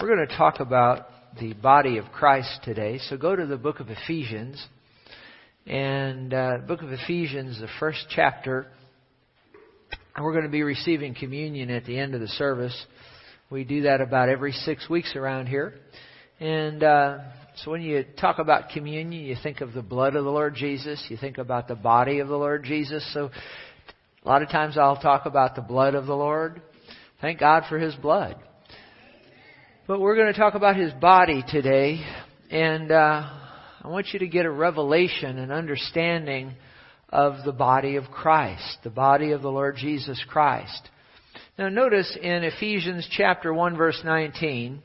We're going to talk about the body of Christ today. So go to the book of Ephesians. And uh, book of Ephesians, the first chapter. And we're going to be receiving communion at the end of the service. We do that about every six weeks around here. And uh, so when you talk about communion, you think of the blood of the Lord Jesus. You think about the body of the Lord Jesus. So a lot of times I'll talk about the blood of the Lord. Thank God for His blood. But we're going to talk about his body today, and uh, I want you to get a revelation, an understanding of the body of Christ, the body of the Lord Jesus Christ. Now, notice in Ephesians chapter 1, verse 19,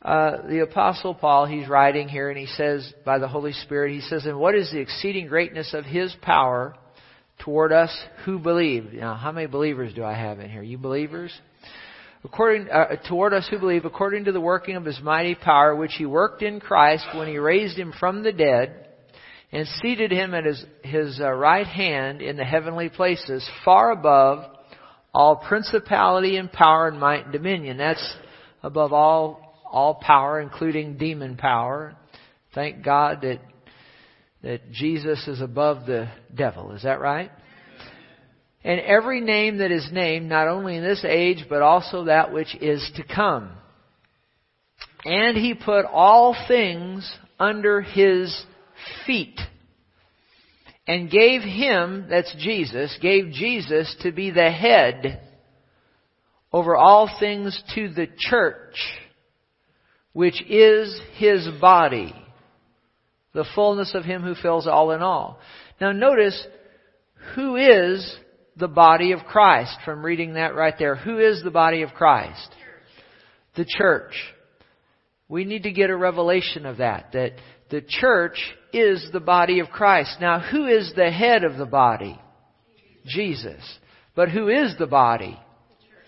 uh, the Apostle Paul, he's writing here, and he says, by the Holy Spirit, he says, And what is the exceeding greatness of his power toward us who believe? Now, how many believers do I have in here? You believers? According uh, toward us who believe according to the working of his mighty power which he worked in Christ when he raised him from the dead and seated him at his his uh, right hand in the heavenly places far above all principality and power and might and dominion. That's above all all power including demon power. Thank God that that Jesus is above the devil. Is that right and every name that is named, not only in this age, but also that which is to come. And he put all things under his feet and gave him, that's Jesus, gave Jesus to be the head over all things to the church, which is his body, the fullness of him who fills all in all. Now notice, who is the body of Christ from reading that right there. Who is the body of Christ? The church. We need to get a revelation of that, that the church is the body of Christ. Now, who is the head of the body? Jesus. But who is the body?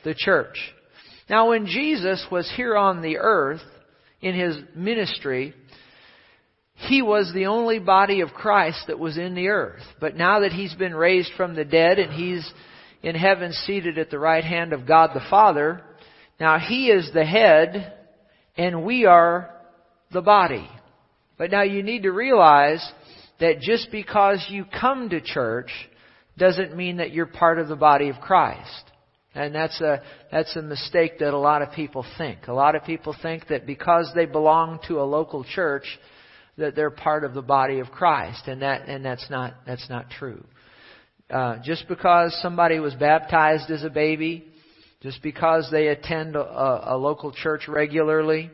The church. Now, when Jesus was here on the earth in his ministry, he was the only body of Christ that was in the earth. But now that he's been raised from the dead and he's in heaven seated at the right hand of God the Father, now he is the head and we are the body. But now you need to realize that just because you come to church doesn't mean that you're part of the body of Christ. And that's a, that's a mistake that a lot of people think. A lot of people think that because they belong to a local church, that they're part of the body of Christ, and that and that's not that's not true. Uh, just because somebody was baptized as a baby, just because they attend a, a local church regularly,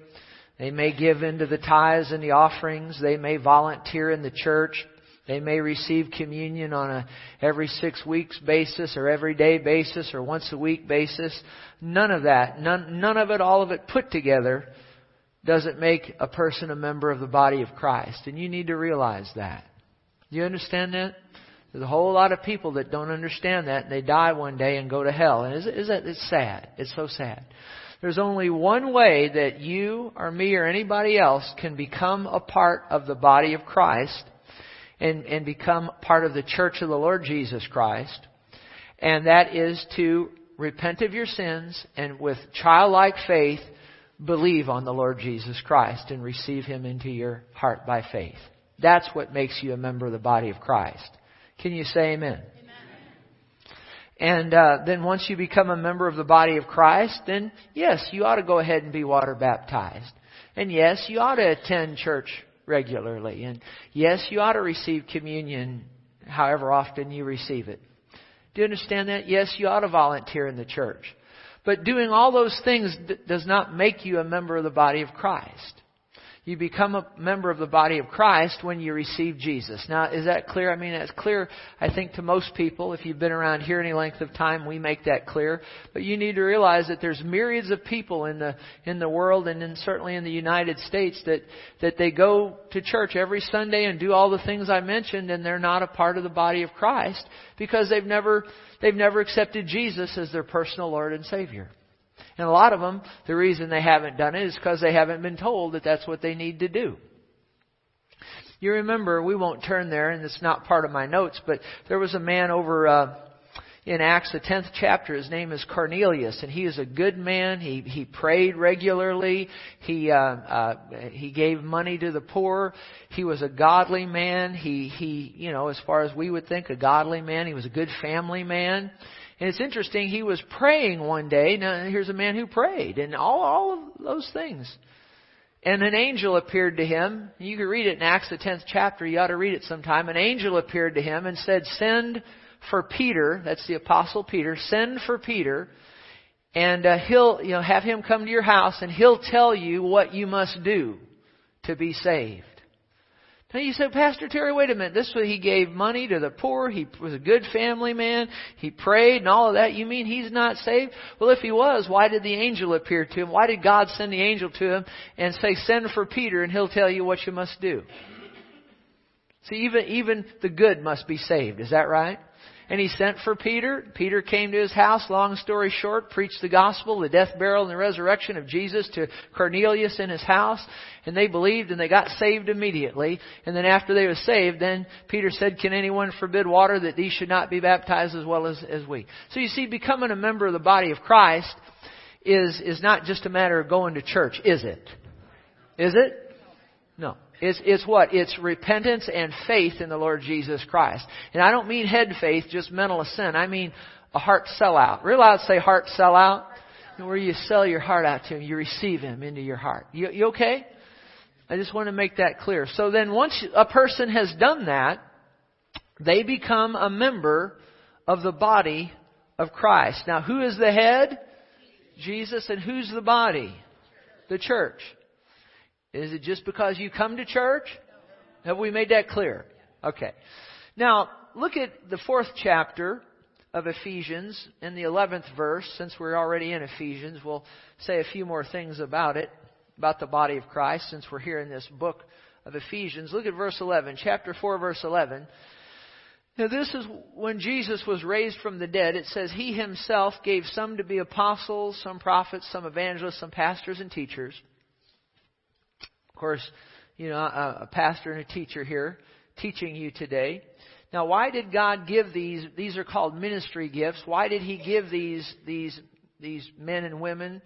they may give into the tithes and the offerings. They may volunteer in the church. They may receive communion on a every six weeks basis or every day basis or once a week basis. None of that, none, none of it, all of it put together doesn't make a person a member of the body of Christ. And you need to realize that. Do you understand that? There's a whole lot of people that don't understand that and they die one day and go to hell. And is, is that, it's sad. It's so sad. There's only one way that you or me or anybody else can become a part of the body of Christ and, and become part of the church of the Lord Jesus Christ. And that is to repent of your sins and with childlike faith believe on the Lord Jesus Christ and receive Him into your heart by faith. That's what makes you a member of the body of Christ. Can you say amen? amen. And uh, then once you become a member of the body of Christ, then yes, you ought to go ahead and be water baptized. And yes, you ought to attend church regularly. And yes, you ought to receive communion however often you receive it. Do you understand that? Yes, you ought to volunteer in the church. But doing all those things d- does not make you a member of the body of Christ. You become a member of the body of Christ when you receive Jesus. Now, is that clear? I mean, that's clear, I think, to most people. If you've been around here any length of time, we make that clear. But you need to realize that there's myriads of people in the, in the world and in, certainly in the United States that, that they go to church every Sunday and do all the things I mentioned and they're not a part of the body of Christ because they've never, they've never accepted Jesus as their personal Lord and Savior. And a lot of them, the reason they haven't done it is because they haven't been told that that's what they need to do. You remember, we won't turn there, and it's not part of my notes, but there was a man over uh, in Acts, the 10th chapter. His name is Cornelius, and he is a good man. He, he prayed regularly. He, uh, uh, he gave money to the poor. He was a godly man. He, he, you know, as far as we would think, a godly man. He was a good family man. And it's interesting, he was praying one day. Now, here's a man who prayed, and all, all of those things. And an angel appeared to him. You can read it in Acts, the 10th chapter. You ought to read it sometime. An angel appeared to him and said, Send for Peter, that's the apostle Peter, send for Peter, and uh, he'll, you know, have him come to your house and he'll tell you what you must do to be saved. Now you said, Pastor Terry, wait a minute. This way he gave money to the poor. He was a good family man. He prayed and all of that. You mean he's not saved? Well, if he was, why did the angel appear to him? Why did God send the angel to him and say, send for Peter and he'll tell you what you must do? See, even, even the good must be saved. Is that right? And he sent for Peter. Peter came to his house, long story short, preached the gospel, the death, burial, and the resurrection of Jesus to Cornelius in his house. And they believed and they got saved immediately. And then after they were saved, then Peter said, Can anyone forbid water that these should not be baptized as well as, as we? So you see, becoming a member of the body of Christ is, is not just a matter of going to church, is it? Is it? No. It's what? It's repentance and faith in the Lord Jesus Christ. And I don't mean head faith, just mental assent. I mean a heart sellout. Real loud say heart sellout. Where you sell your heart out to Him, you receive Him into your heart. You, you okay? I just want to make that clear. So then once a person has done that, they become a member of the body of Christ. Now who is the head? Jesus. And who's the body? The church. Is it just because you come to church? Have we made that clear? Okay. Now, look at the fourth chapter of Ephesians in the 11th verse. Since we're already in Ephesians, we'll say a few more things about it, about the body of Christ, since we're here in this book of Ephesians. Look at verse 11, chapter 4, verse 11. Now, this is when Jesus was raised from the dead. It says, He Himself gave some to be apostles, some prophets, some evangelists, some pastors and teachers of course, you know, a, a pastor and a teacher here teaching you today. Now, why did God give these? These are called ministry gifts. Why did He give these these these men and women,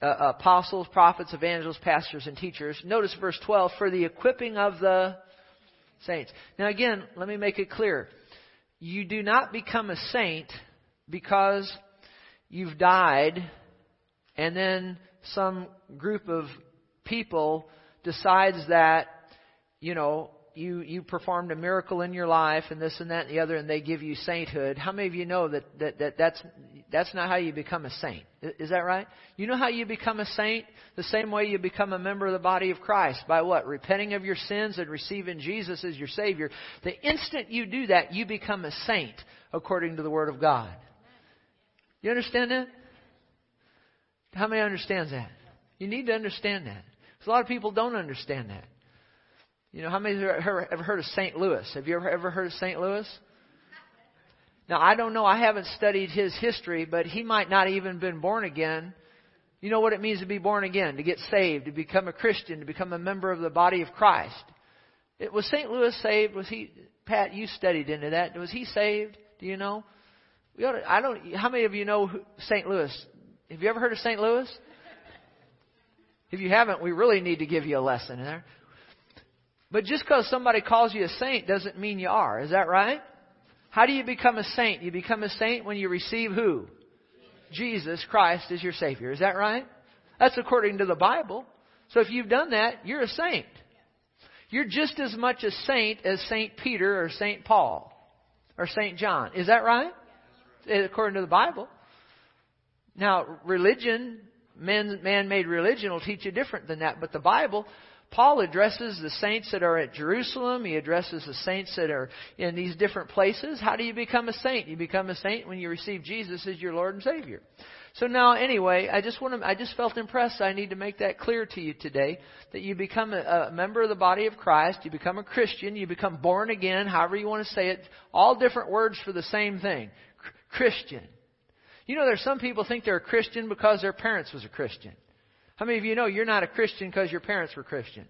uh, apostles, prophets, evangelists, pastors, and teachers? Notice verse 12: for the equipping of the saints. Now, again, let me make it clear: you do not become a saint because you've died, and then some group of people decides that, you know, you, you performed a miracle in your life and this and that and the other and they give you sainthood, how many of you know that, that, that that's, that's not how you become a saint? Is that right? You know how you become a saint? The same way you become a member of the body of Christ. By what? Repenting of your sins and receiving Jesus as your Savior. The instant you do that, you become a saint according to the Word of God. You understand that? How many understands that? You need to understand that. Because a lot of people don't understand that. You know, how many of you have ever, ever heard of St. Louis? Have you ever, ever heard of St. Louis? Now, I don't know. I haven't studied his history, but he might not even been born again. You know what it means to be born again, to get saved, to become a Christian, to become a member of the body of Christ. It, was St. Louis saved? Was he, Pat, you studied into that. Was he saved? Do you know? We ought to, I don't, how many of you know St. Louis? Have you ever heard of St. Louis? If you haven't, we really need to give you a lesson in there. But just because somebody calls you a saint doesn't mean you are. Is that right? How do you become a saint? You become a saint when you receive who? Jesus Christ as your Savior. Is that right? That's according to the Bible. So if you've done that, you're a saint. You're just as much a saint as Saint Peter or Saint Paul or Saint John. Is that right? According to the Bible. Now, religion man made religion will teach you different than that. But the Bible, Paul addresses the saints that are at Jerusalem. He addresses the saints that are in these different places. How do you become a saint? You become a saint when you receive Jesus as your Lord and Savior. So now, anyway, I just want to, I just felt impressed. I need to make that clear to you today that you become a, a member of the body of Christ. You become a Christian. You become born again, however you want to say it. All different words for the same thing. Christian. You know, there's some people think they're a Christian because their parents was a Christian. How many of you know you're not a Christian because your parents were Christians?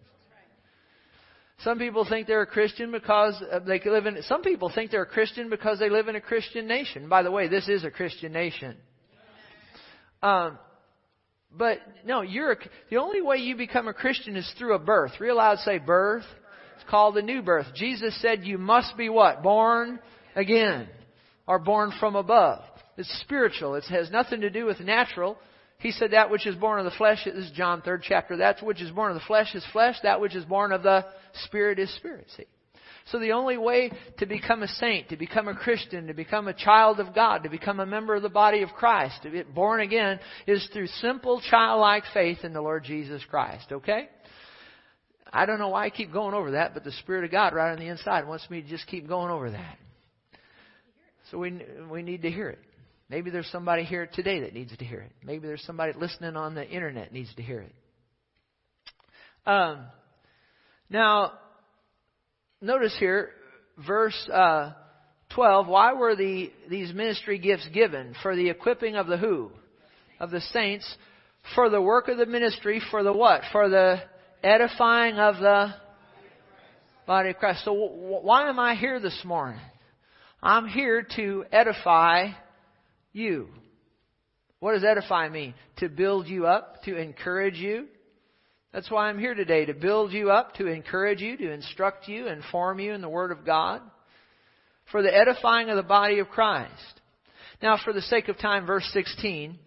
Some people think they're a Christian because uh, they live in. Some people think they're a Christian because they live in a Christian nation. By the way, this is a Christian nation. Um, but no, you're a, the only way you become a Christian is through a birth. Real loud, say birth. It's called the new birth. Jesus said you must be what? Born again, or born from above. It's spiritual. It has nothing to do with natural. He said that which is born of the flesh, this is John 3rd chapter, that which is born of the flesh is flesh, that which is born of the spirit is spirit. See? So the only way to become a saint, to become a Christian, to become a child of God, to become a member of the body of Christ, to get born again, is through simple childlike faith in the Lord Jesus Christ. Okay? I don't know why I keep going over that, but the Spirit of God right on the inside wants me to just keep going over that. So we, we need to hear it. Maybe there's somebody here today that needs to hear it. Maybe there's somebody listening on the internet needs to hear it. Um, now, notice here, verse uh, 12. Why were the these ministry gifts given for the equipping of the who, of the saints, for the work of the ministry, for the what, for the edifying of the body of Christ. So, why am I here this morning? I'm here to edify you. What does edify mean? To build you up, to encourage you. That's why I'm here today, to build you up, to encourage you, to instruct you, inform you in the Word of God, for the edifying of the body of Christ. Now, for the sake of time, verse 16,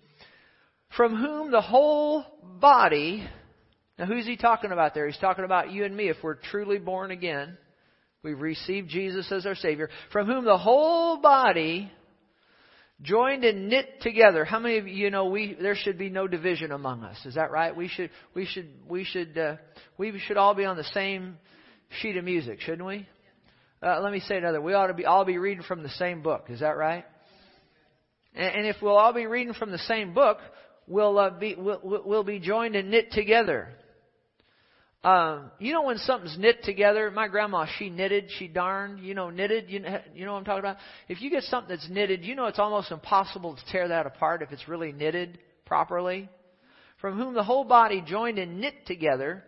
from whom the whole body, now who's he talking about there? He's talking about you and me if we're truly born again. We've received Jesus as our Savior, from whom the whole body joined and knit together. How many of you know we there should be no division among us? Is that right? We should we should we should uh, we should all be on the same sheet of music, shouldn't we? Uh, let me say another. We ought to be all be reading from the same book. Is that right? And, and if we'll all be reading from the same book, we'll uh, be we'll, we'll be joined and knit together. Um, you know when something's knit together? My grandma, she knitted, she darned, you know, knitted. You know, you know what I'm talking about? If you get something that's knitted, you know it's almost impossible to tear that apart if it's really knitted properly. From whom the whole body joined and knit together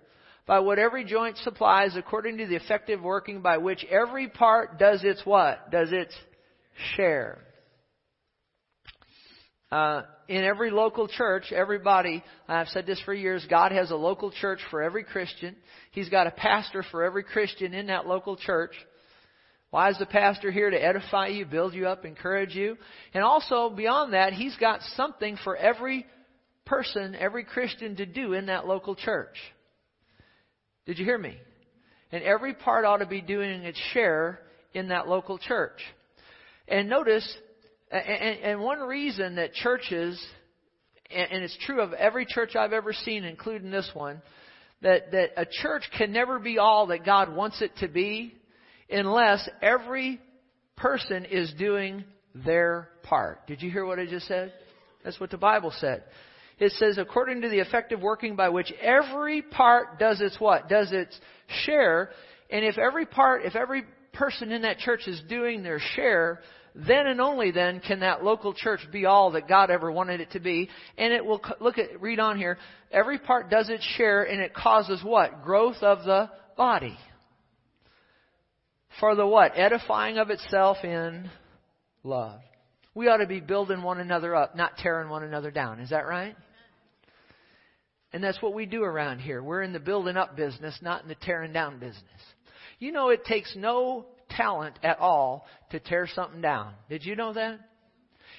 by what every joint supplies according to the effective working by which every part does its what? Does its share. Uh, in every local church, everybody, I've said this for years, God has a local church for every Christian. He's got a pastor for every Christian in that local church. Why is the pastor here to edify you, build you up, encourage you? And also, beyond that, he's got something for every person, every Christian to do in that local church. Did you hear me? And every part ought to be doing its share in that local church. And notice, and, and one reason that churches, and it's true of every church I've ever seen, including this one, that, that a church can never be all that God wants it to be unless every person is doing their part. Did you hear what I just said? That's what the Bible said. It says, according to the effective working by which every part does its what? Does its share. And if every part, if every person in that church is doing their share, then and only then can that local church be all that God ever wanted it to be. And it will, look at, read on here, every part does its share and it causes what? Growth of the body. For the what? Edifying of itself in love. We ought to be building one another up, not tearing one another down. Is that right? And that's what we do around here. We're in the building up business, not in the tearing down business. You know, it takes no talent at all to tear something down. Did you know that?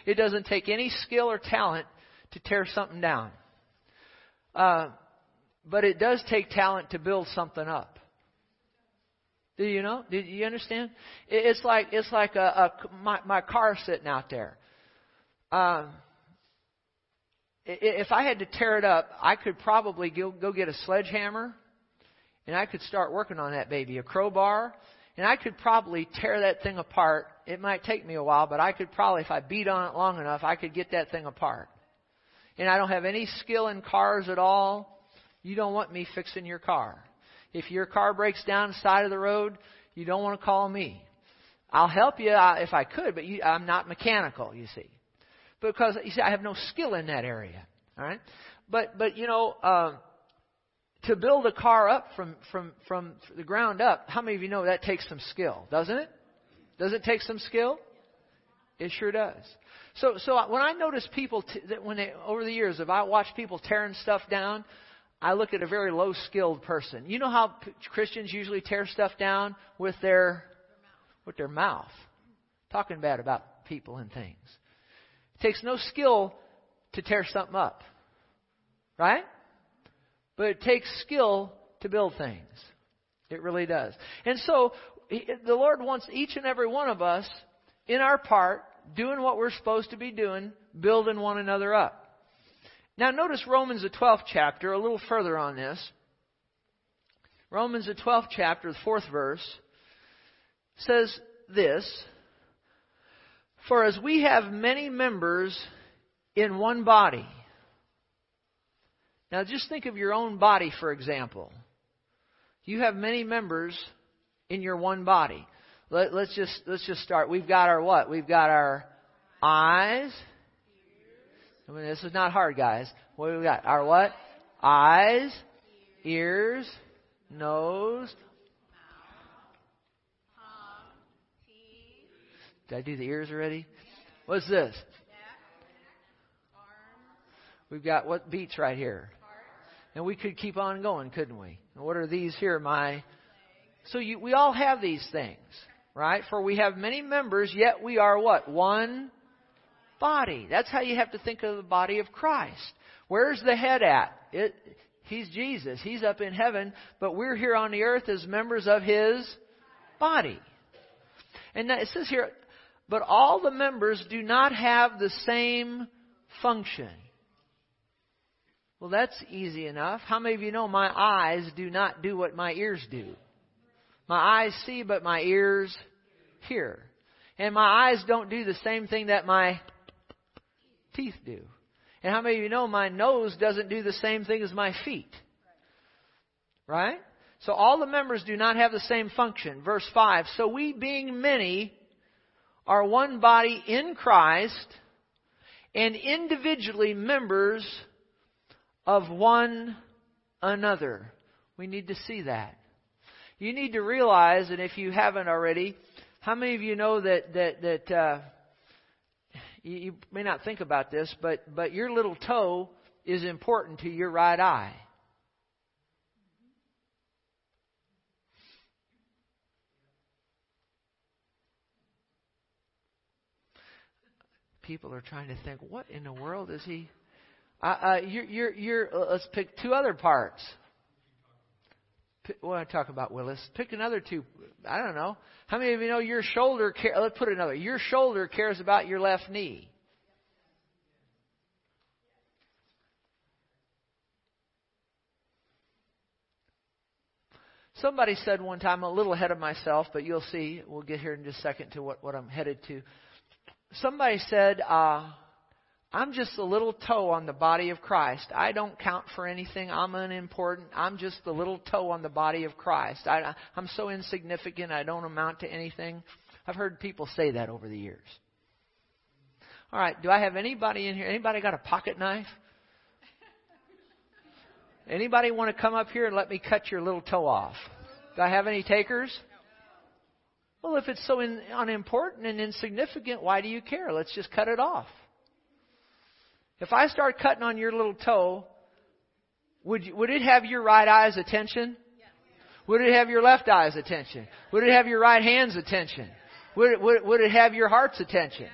It doesn't take any skill or talent to tear something down. Uh, but it does take talent to build something up. Do you know? Did you understand? It's like it's like a, a my my car sitting out there. Um, if I had to tear it up, I could probably go, go get a sledgehammer, and I could start working on that baby, a crowbar, and I could probably tear that thing apart. It might take me a while, but I could probably, if I beat on it long enough, I could get that thing apart. And I don't have any skill in cars at all. You don't want me fixing your car. If your car breaks down side of the road, you don't want to call me. I'll help you uh, if I could, but you, I'm not mechanical, you see. Because, you see, I have no skill in that area. All right? But, but you know, uh, to build a car up from, from, from the ground up, how many of you know that takes some skill, doesn't it? Does it take some skill? It sure does. So, so when I notice people, t- that when they, over the years, if I watch people tearing stuff down, I look at a very low skilled person. You know how p- Christians usually tear stuff down with their, with their mouth. Talking bad about people and things. It takes no skill to tear something up. Right? But it takes skill to build things. It really does. And so, the Lord wants each and every one of us in our part, doing what we're supposed to be doing, building one another up. Now, notice Romans, the 12th chapter, a little further on this. Romans, the 12th chapter, the fourth verse, says this For as we have many members in one body, now, just think of your own body, for example. You have many members in your one body. Let, us just let's just start. We've got our what? We've got our eyes. I mean, this is not hard, guys. What do we got? Our what? Eyes, ears, nose. Did I do the ears already? What's this? We've got what beats right here? And we could keep on going, couldn't we? What are these here? My. So you, we all have these things, right? For we have many members, yet we are what? One body. That's how you have to think of the body of Christ. Where's the head at? It, he's Jesus. He's up in heaven, but we're here on the earth as members of His body. And it says here, but all the members do not have the same function. Well, that's easy enough. How many of you know my eyes do not do what my ears do? My eyes see, but my ears hear. And my eyes don't do the same thing that my teeth do. And how many of you know my nose doesn't do the same thing as my feet? Right? So all the members do not have the same function. Verse 5 So we, being many, are one body in Christ and individually members of one another. We need to see that. You need to realize, and if you haven't already, how many of you know that that that uh, you, you may not think about this, but but your little toe is important to your right eye. People are trying to think, what in the world is he? Uh, uh, you're, you're, you're, uh, let's pick two other parts. Pick, I talk about, Willis? Pick another two. I don't know. How many of you know your shoulder? Care, let's put another. Your shoulder cares about your left knee. Somebody said one time, a little ahead of myself, but you'll see. We'll get here in just a second to what, what I'm headed to. Somebody said, uh, I'm just a little toe on the body of Christ. I don't count for anything. I'm unimportant. I'm just the little toe on the body of Christ. I, I'm so insignificant. I don't amount to anything. I've heard people say that over the years. All right. Do I have anybody in here? Anybody got a pocket knife? Anybody want to come up here and let me cut your little toe off? Do I have any takers? Well, if it's so in, unimportant and insignificant, why do you care? Let's just cut it off. If I start cutting on your little toe, would, you, would it have your right eye's attention? Would it have your left eye's attention? Would it have your right hand's attention? Would it, would, would it have your heart's attention?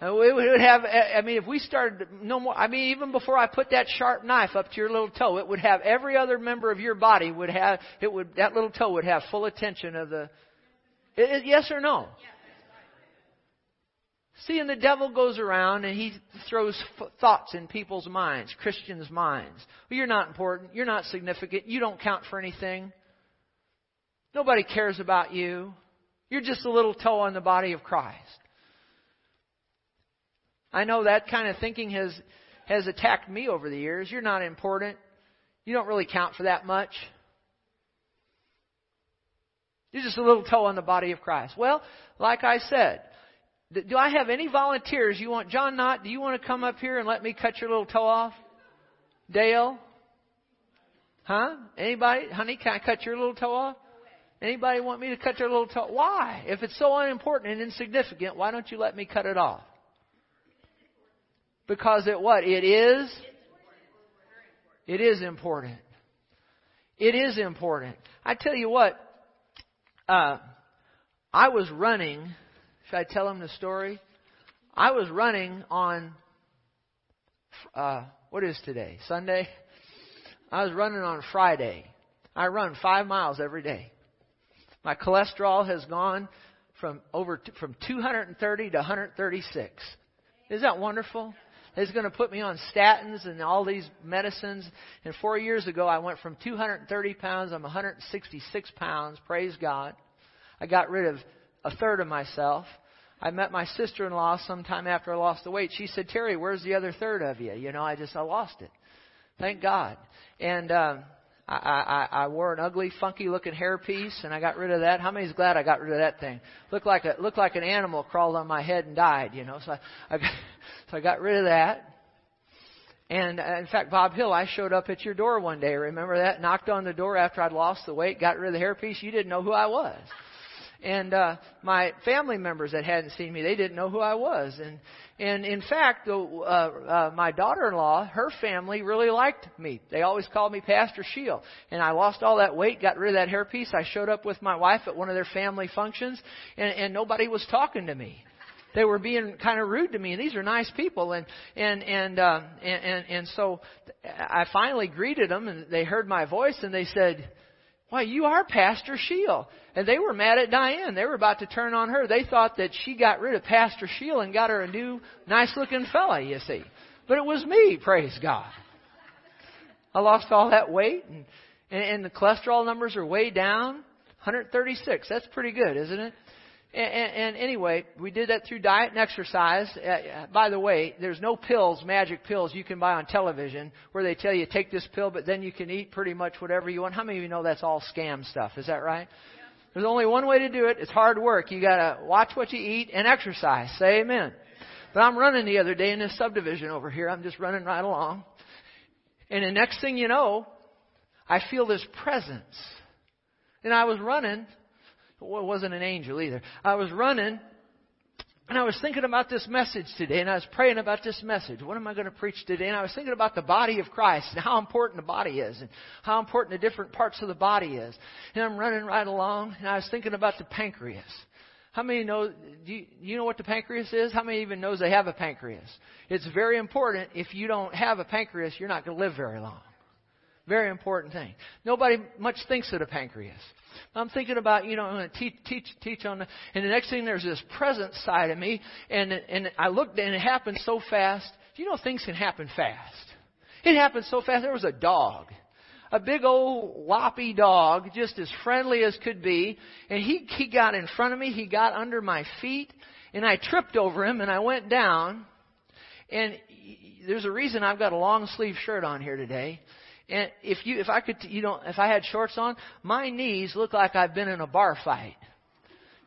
Uh, it would have, I mean, if we started, no more, I mean, even before I put that sharp knife up to your little toe, it would have every other member of your body would have, it would, that little toe would have full attention of the, it, it, yes or no? See, and the devil goes around and he throws f- thoughts in people's minds, Christians' minds. Well, you're not important. You're not significant. You don't count for anything. Nobody cares about you. You're just a little toe on the body of Christ. I know that kind of thinking has, has attacked me over the years. You're not important. You don't really count for that much. You're just a little toe on the body of Christ. Well, like I said, do I have any volunteers? You want John Knott? Do you want to come up here and let me cut your little toe off? Dale? Huh? Anybody? Honey, can I cut your little toe off? Anybody want me to cut their little toe? Why? If it's so unimportant and insignificant, why don't you let me cut it off? Because it what? It is? It is important. It is important. I tell you what, uh, I was running. Should I tell them the story? I was running on, uh, what is today? Sunday? I was running on Friday. I run five miles every day. My cholesterol has gone from over from 230 to 136. Isn't that wonderful? It's going to put me on statins and all these medicines. And four years ago, I went from 230 pounds. I'm 166 pounds. Praise God. I got rid of a third of myself. I met my sister-in-law sometime after I lost the weight. She said, "Terry, where's the other third of you?" You know, I just I lost it. Thank God. And um, I, I, I wore an ugly, funky-looking hairpiece, and I got rid of that. How many's glad I got rid of that thing? Looked like a looked like an animal crawled on my head and died. You know, so I, I got, so I got rid of that. And uh, in fact, Bob Hill, I showed up at your door one day. Remember that? Knocked on the door after I'd lost the weight, got rid of the hairpiece. You didn't know who I was. And uh, my family members that hadn't seen me, they didn't know who I was. And and in fact, uh, uh, my daughter-in-law, her family really liked me. They always called me Pastor Shield. And I lost all that weight, got rid of that hairpiece. I showed up with my wife at one of their family functions, and, and nobody was talking to me they were being kind of rude to me and these are nice people and and and uh and, and and so I finally greeted them and they heard my voice and they said why, you are Pastor Shield. And they were mad at Diane. They were about to turn on her. They thought that she got rid of Pastor Shield and got her a new, nice looking fella, you see. But it was me, praise God. I lost all that weight and, and, and the cholesterol numbers are way down. 136. That's pretty good, isn't it? And, and, and, anyway, we did that through diet and exercise. Uh, by the way, there's no pills, magic pills you can buy on television where they tell you take this pill, but then you can eat pretty much whatever you want. How many of you know that's all scam stuff? Is that right? Yeah. There's only one way to do it. It's hard work. You gotta watch what you eat and exercise. Say amen. But I'm running the other day in this subdivision over here. I'm just running right along. And the next thing you know, I feel this presence. And I was running well, it wasn't an angel either. I was running and I was thinking about this message today, and I was praying about this message. What am I going to preach today? And I was thinking about the body of Christ and how important the body is, and how important the different parts of the body is. And I'm running right along, and I was thinking about the pancreas. How many know? Do you, you know what the pancreas is? How many even knows they have a pancreas? It's very important. If you don't have a pancreas, you're not going to live very long. Very important thing. Nobody much thinks of the pancreas. I'm thinking about, you know, I'm going to teach, teach, teach on the, and the next thing there's this present side of me, and, and I looked and it happened so fast. You know, things can happen fast. It happened so fast. There was a dog. A big old loppy dog, just as friendly as could be, and he, he got in front of me, he got under my feet, and I tripped over him and I went down, and there's a reason I've got a long sleeve shirt on here today. And if you, if I could, you know, if I had shorts on, my knees look like I've been in a bar fight.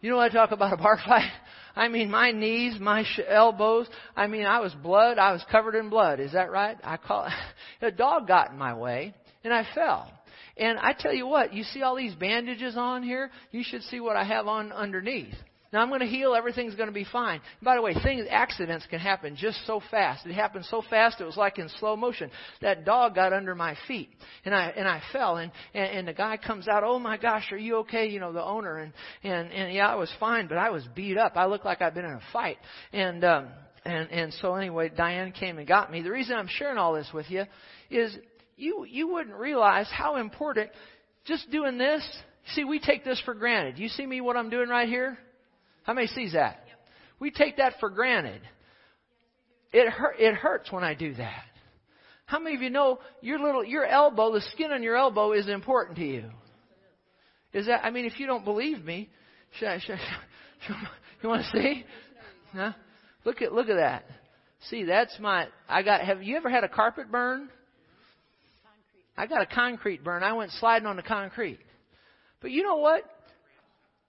You know what I talk about a bar fight? I mean, my knees, my sh- elbows. I mean, I was blood. I was covered in blood. Is that right? I call a dog got in my way, and I fell. And I tell you what, you see all these bandages on here. You should see what I have on underneath. Now I'm going to heal. Everything's going to be fine. by the way, things, accidents can happen just so fast. It happened so fast it was like in slow motion. That dog got under my feet, and I and I fell. And and, and the guy comes out. Oh my gosh, are you okay? You know the owner. And and and yeah, I was fine, but I was beat up. I looked like I'd been in a fight. And um, and and so anyway, Diane came and got me. The reason I'm sharing all this with you is you you wouldn't realize how important just doing this. See, we take this for granted. You see me what I'm doing right here? How many sees that? We take that for granted. It hurt, it hurts when I do that. How many of you know your little your elbow, the skin on your elbow is important to you? Is that I mean if you don't believe me, should I, should I, you want to see? Huh? Look at look at that. See, that's my I got have you ever had a carpet burn? I got a concrete burn. I went sliding on the concrete. But you know what?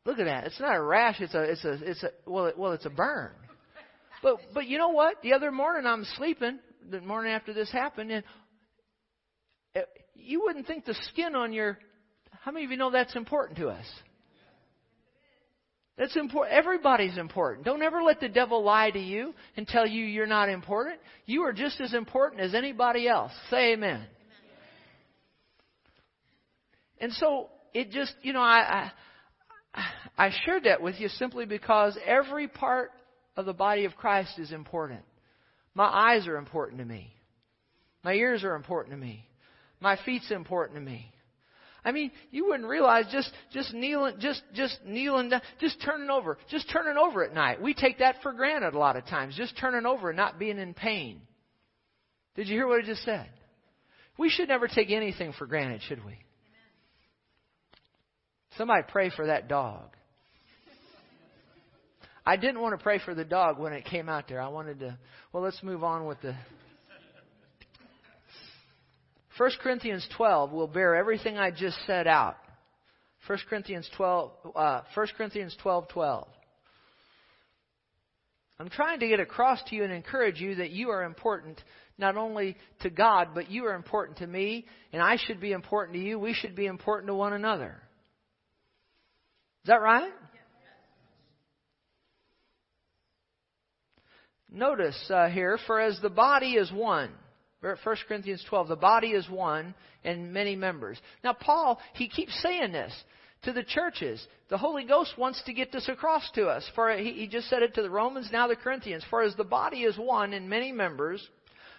Look at that. It's not a rash. It's a, it's a, it's a, well, it, well, it's a burn. But, but you know what? The other morning I'm sleeping, the morning after this happened, and eh, you wouldn't think the skin on your. How many of you know that's important to us? That's important. Everybody's important. Don't ever let the devil lie to you and tell you you're not important. You are just as important as anybody else. Say amen. amen. And so it just, you know, I, I I shared that with you simply because every part of the body of Christ is important. My eyes are important to me. My ears are important to me. My feet's important to me. I mean, you wouldn't realize just just kneeling, just just kneeling, down, just turning over, just turning over at night. We take that for granted a lot of times, just turning over and not being in pain. Did you hear what I just said? We should never take anything for granted, should we? Somebody pray for that dog. I didn't want to pray for the dog when it came out there. I wanted to. Well, let's move on with the 1 Corinthians 12 will bear everything I just said out. 1 Corinthians 12, uh, 1 Corinthians 12, 12. I'm trying to get across to you and encourage you that you are important not only to God, but you are important to me, and I should be important to you. We should be important to one another. Is that right? Notice uh, here, for as the body is one, 1 Corinthians 12, the body is one and many members. Now, Paul, he keeps saying this to the churches. The Holy Ghost wants to get this across to us. For he, he just said it to the Romans, now the Corinthians. For as the body is one and many members,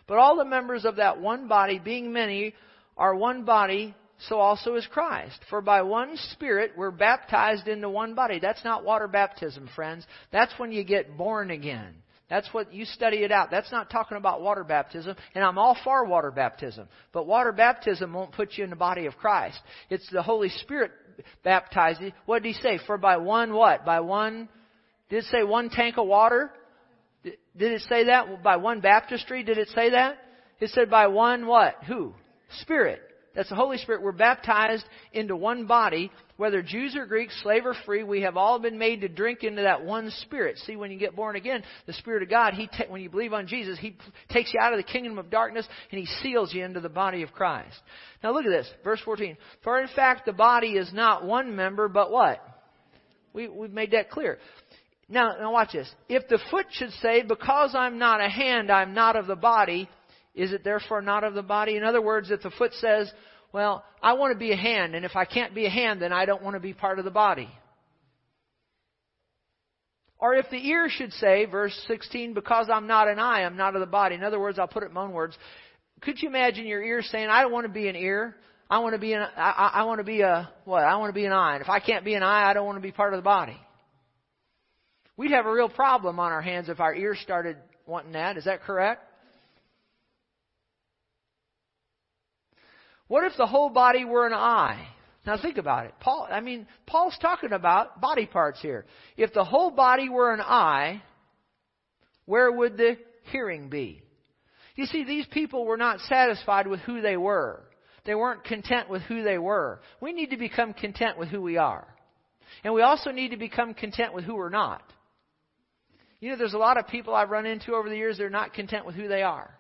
but all the members of that one body, being many, are one body, so also is Christ. For by one Spirit we're baptized into one body. That's not water baptism, friends. That's when you get born again. That's what you study it out. That's not talking about water baptism, and I'm all for water baptism. But water baptism won't put you in the body of Christ. It's the Holy Spirit baptizing. What did he say? For by one what? By one, did it say one tank of water? Did it say that? By one baptistry? Did it say that? It said by one what? Who? Spirit. That's the Holy Spirit. We're baptized into one body, whether Jews or Greeks, slave or free. We have all been made to drink into that one Spirit. See, when you get born again, the Spirit of God, He ta- when you believe on Jesus, He takes you out of the kingdom of darkness and He seals you into the body of Christ. Now look at this, verse 14. For in fact, the body is not one member, but what? We, we've made that clear. Now, now watch this. If the foot should say, because I'm not a hand, I'm not of the body, is it therefore not of the body? In other words, if the foot says, well, I want to be a hand, and if I can't be a hand, then I don't want to be part of the body. Or if the ear should say, verse 16, because I'm not an eye, I'm not of the body. In other words, I'll put it in my own words. Could you imagine your ear saying, I don't want to be an ear. I want to be an, I, I want to be a, what? I want to be an eye. And if I can't be an eye, I don't want to be part of the body. We'd have a real problem on our hands if our ears started wanting that. Is that correct? What if the whole body were an eye? Now think about it. Paul, I mean, Paul's talking about body parts here. If the whole body were an eye, where would the hearing be? You see, these people were not satisfied with who they were. They weren't content with who they were. We need to become content with who we are. And we also need to become content with who we're not. You know, there's a lot of people I've run into over the years that are not content with who they are.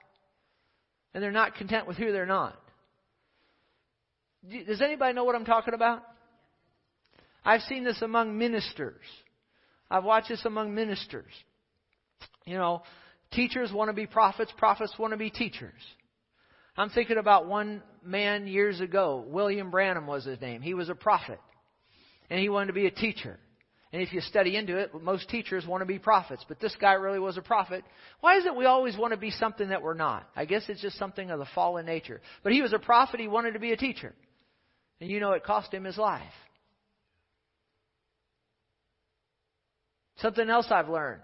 And they're not content with who they're not. Does anybody know what I'm talking about? I've seen this among ministers. I've watched this among ministers. You know, teachers want to be prophets, prophets want to be teachers. I'm thinking about one man years ago. William Branham was his name. He was a prophet. And he wanted to be a teacher. And if you study into it, most teachers want to be prophets. But this guy really was a prophet. Why is it we always want to be something that we're not? I guess it's just something of the fallen nature. But he was a prophet. He wanted to be a teacher. And you know it cost him his life. Something else I've learned.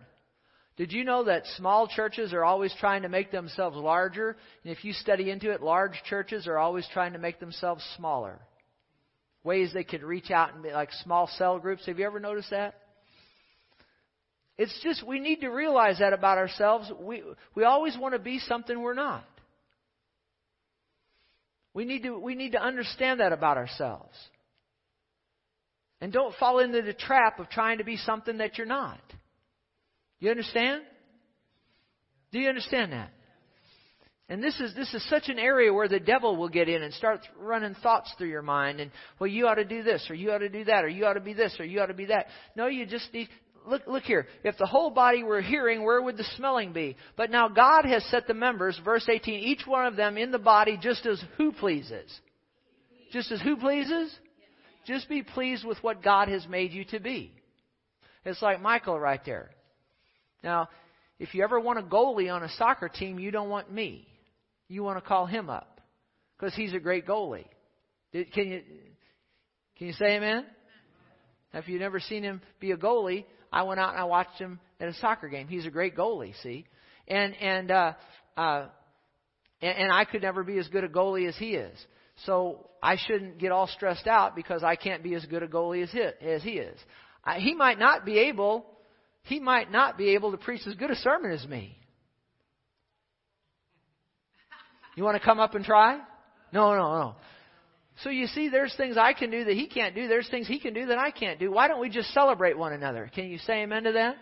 Did you know that small churches are always trying to make themselves larger? And if you study into it, large churches are always trying to make themselves smaller. Ways they could reach out and be like small cell groups. Have you ever noticed that? It's just we need to realize that about ourselves. We we always want to be something we're not. We need to, we need to understand that about ourselves. And don't fall into the trap of trying to be something that you're not. You understand? Do you understand that? And this is this is such an area where the devil will get in and start running thoughts through your mind and well you ought to do this or you ought to do that or you ought to be this or you ought to be that. No, you just need look look here. If the whole body were hearing, where would the smelling be? But now God has set the members, verse 18, each one of them in the body just as who pleases. Just as who pleases? Just be pleased with what God has made you to be. It's like Michael right there. Now, if you ever want a goalie on a soccer team, you don't want me you want to call him up because he's a great goalie. Can you can you say amen? If you've never seen him be a goalie, I went out and I watched him at a soccer game. He's a great goalie, see, and and uh, uh, and, and I could never be as good a goalie as he is. So I shouldn't get all stressed out because I can't be as good a goalie as he, as he is. I, he might not be able, he might not be able to preach as good a sermon as me. You want to come up and try? No, no, no. So you see, there's things I can do that he can't do. There's things he can do that I can't do. Why don't we just celebrate one another? Can you say amen to that?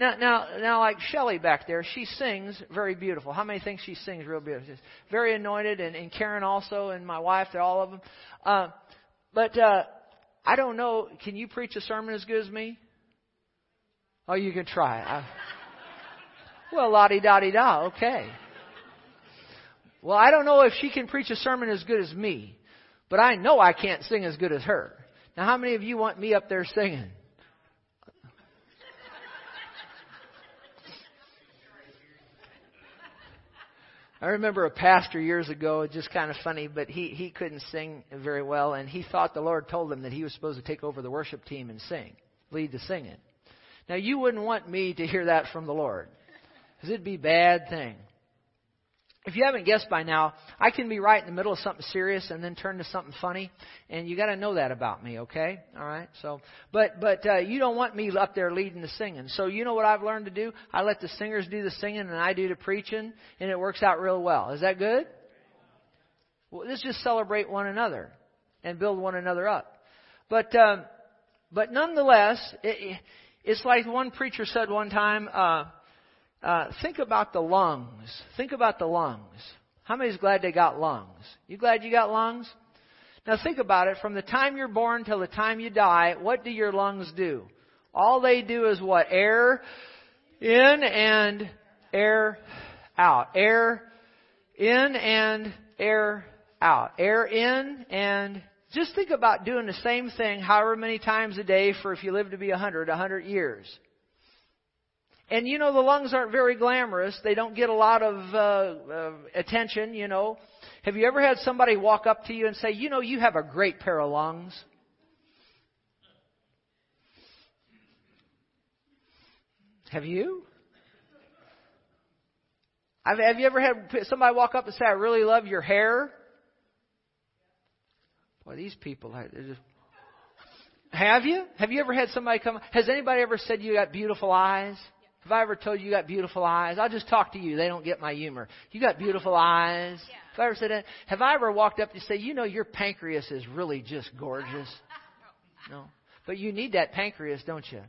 Now, now, now, like Shelley back there, she sings very beautiful. How many think she sings real beautiful? She's very anointed, and, and Karen also, and my wife, they're all of them. Uh, but uh, I don't know. Can you preach a sermon as good as me? Oh, you can try. I, well, la di da di da. Okay. Well, I don't know if she can preach a sermon as good as me, but I know I can't sing as good as her. Now, how many of you want me up there singing? I remember a pastor years ago, just kind of funny, but he, he couldn't sing very well, and he thought the Lord told him that he was supposed to take over the worship team and sing, lead the singing. Now, you wouldn't want me to hear that from the Lord, because it'd be a bad thing if you haven't guessed by now, I can be right in the middle of something serious and then turn to something funny, and you got to know that about me, okay? All right. So, but but uh, you don't want me up there leading the singing. So you know what I've learned to do? I let the singers do the singing, and I do the preaching, and it works out real well. Is that good? Well, let's just celebrate one another and build one another up. But um, but nonetheless, it, it's like one preacher said one time. Uh, uh, think about the lungs. Think about the lungs. How many's glad they got lungs? You glad you got lungs? Now think about it. From the time you're born till the time you die, what do your lungs do? All they do is what? Air in and air out. Air in and air out. Air in and just think about doing the same thing however many times a day for if you live to be a hundred, a hundred years. And you know, the lungs aren't very glamorous. They don't get a lot of uh, uh, attention, you know. Have you ever had somebody walk up to you and say, you know, you have a great pair of lungs? Have you? Have, have you ever had somebody walk up and say, I really love your hair? Boy, these people, they're just. Have you? Have you ever had somebody come? Has anybody ever said you got beautiful eyes? Have I ever told you you got beautiful eyes? I'll just talk to you. They don't get my humor. You got beautiful eyes. Yeah. Have I ever said that? Have I ever walked up to say, you know, your pancreas is really just gorgeous? No. But you need that pancreas, don't you?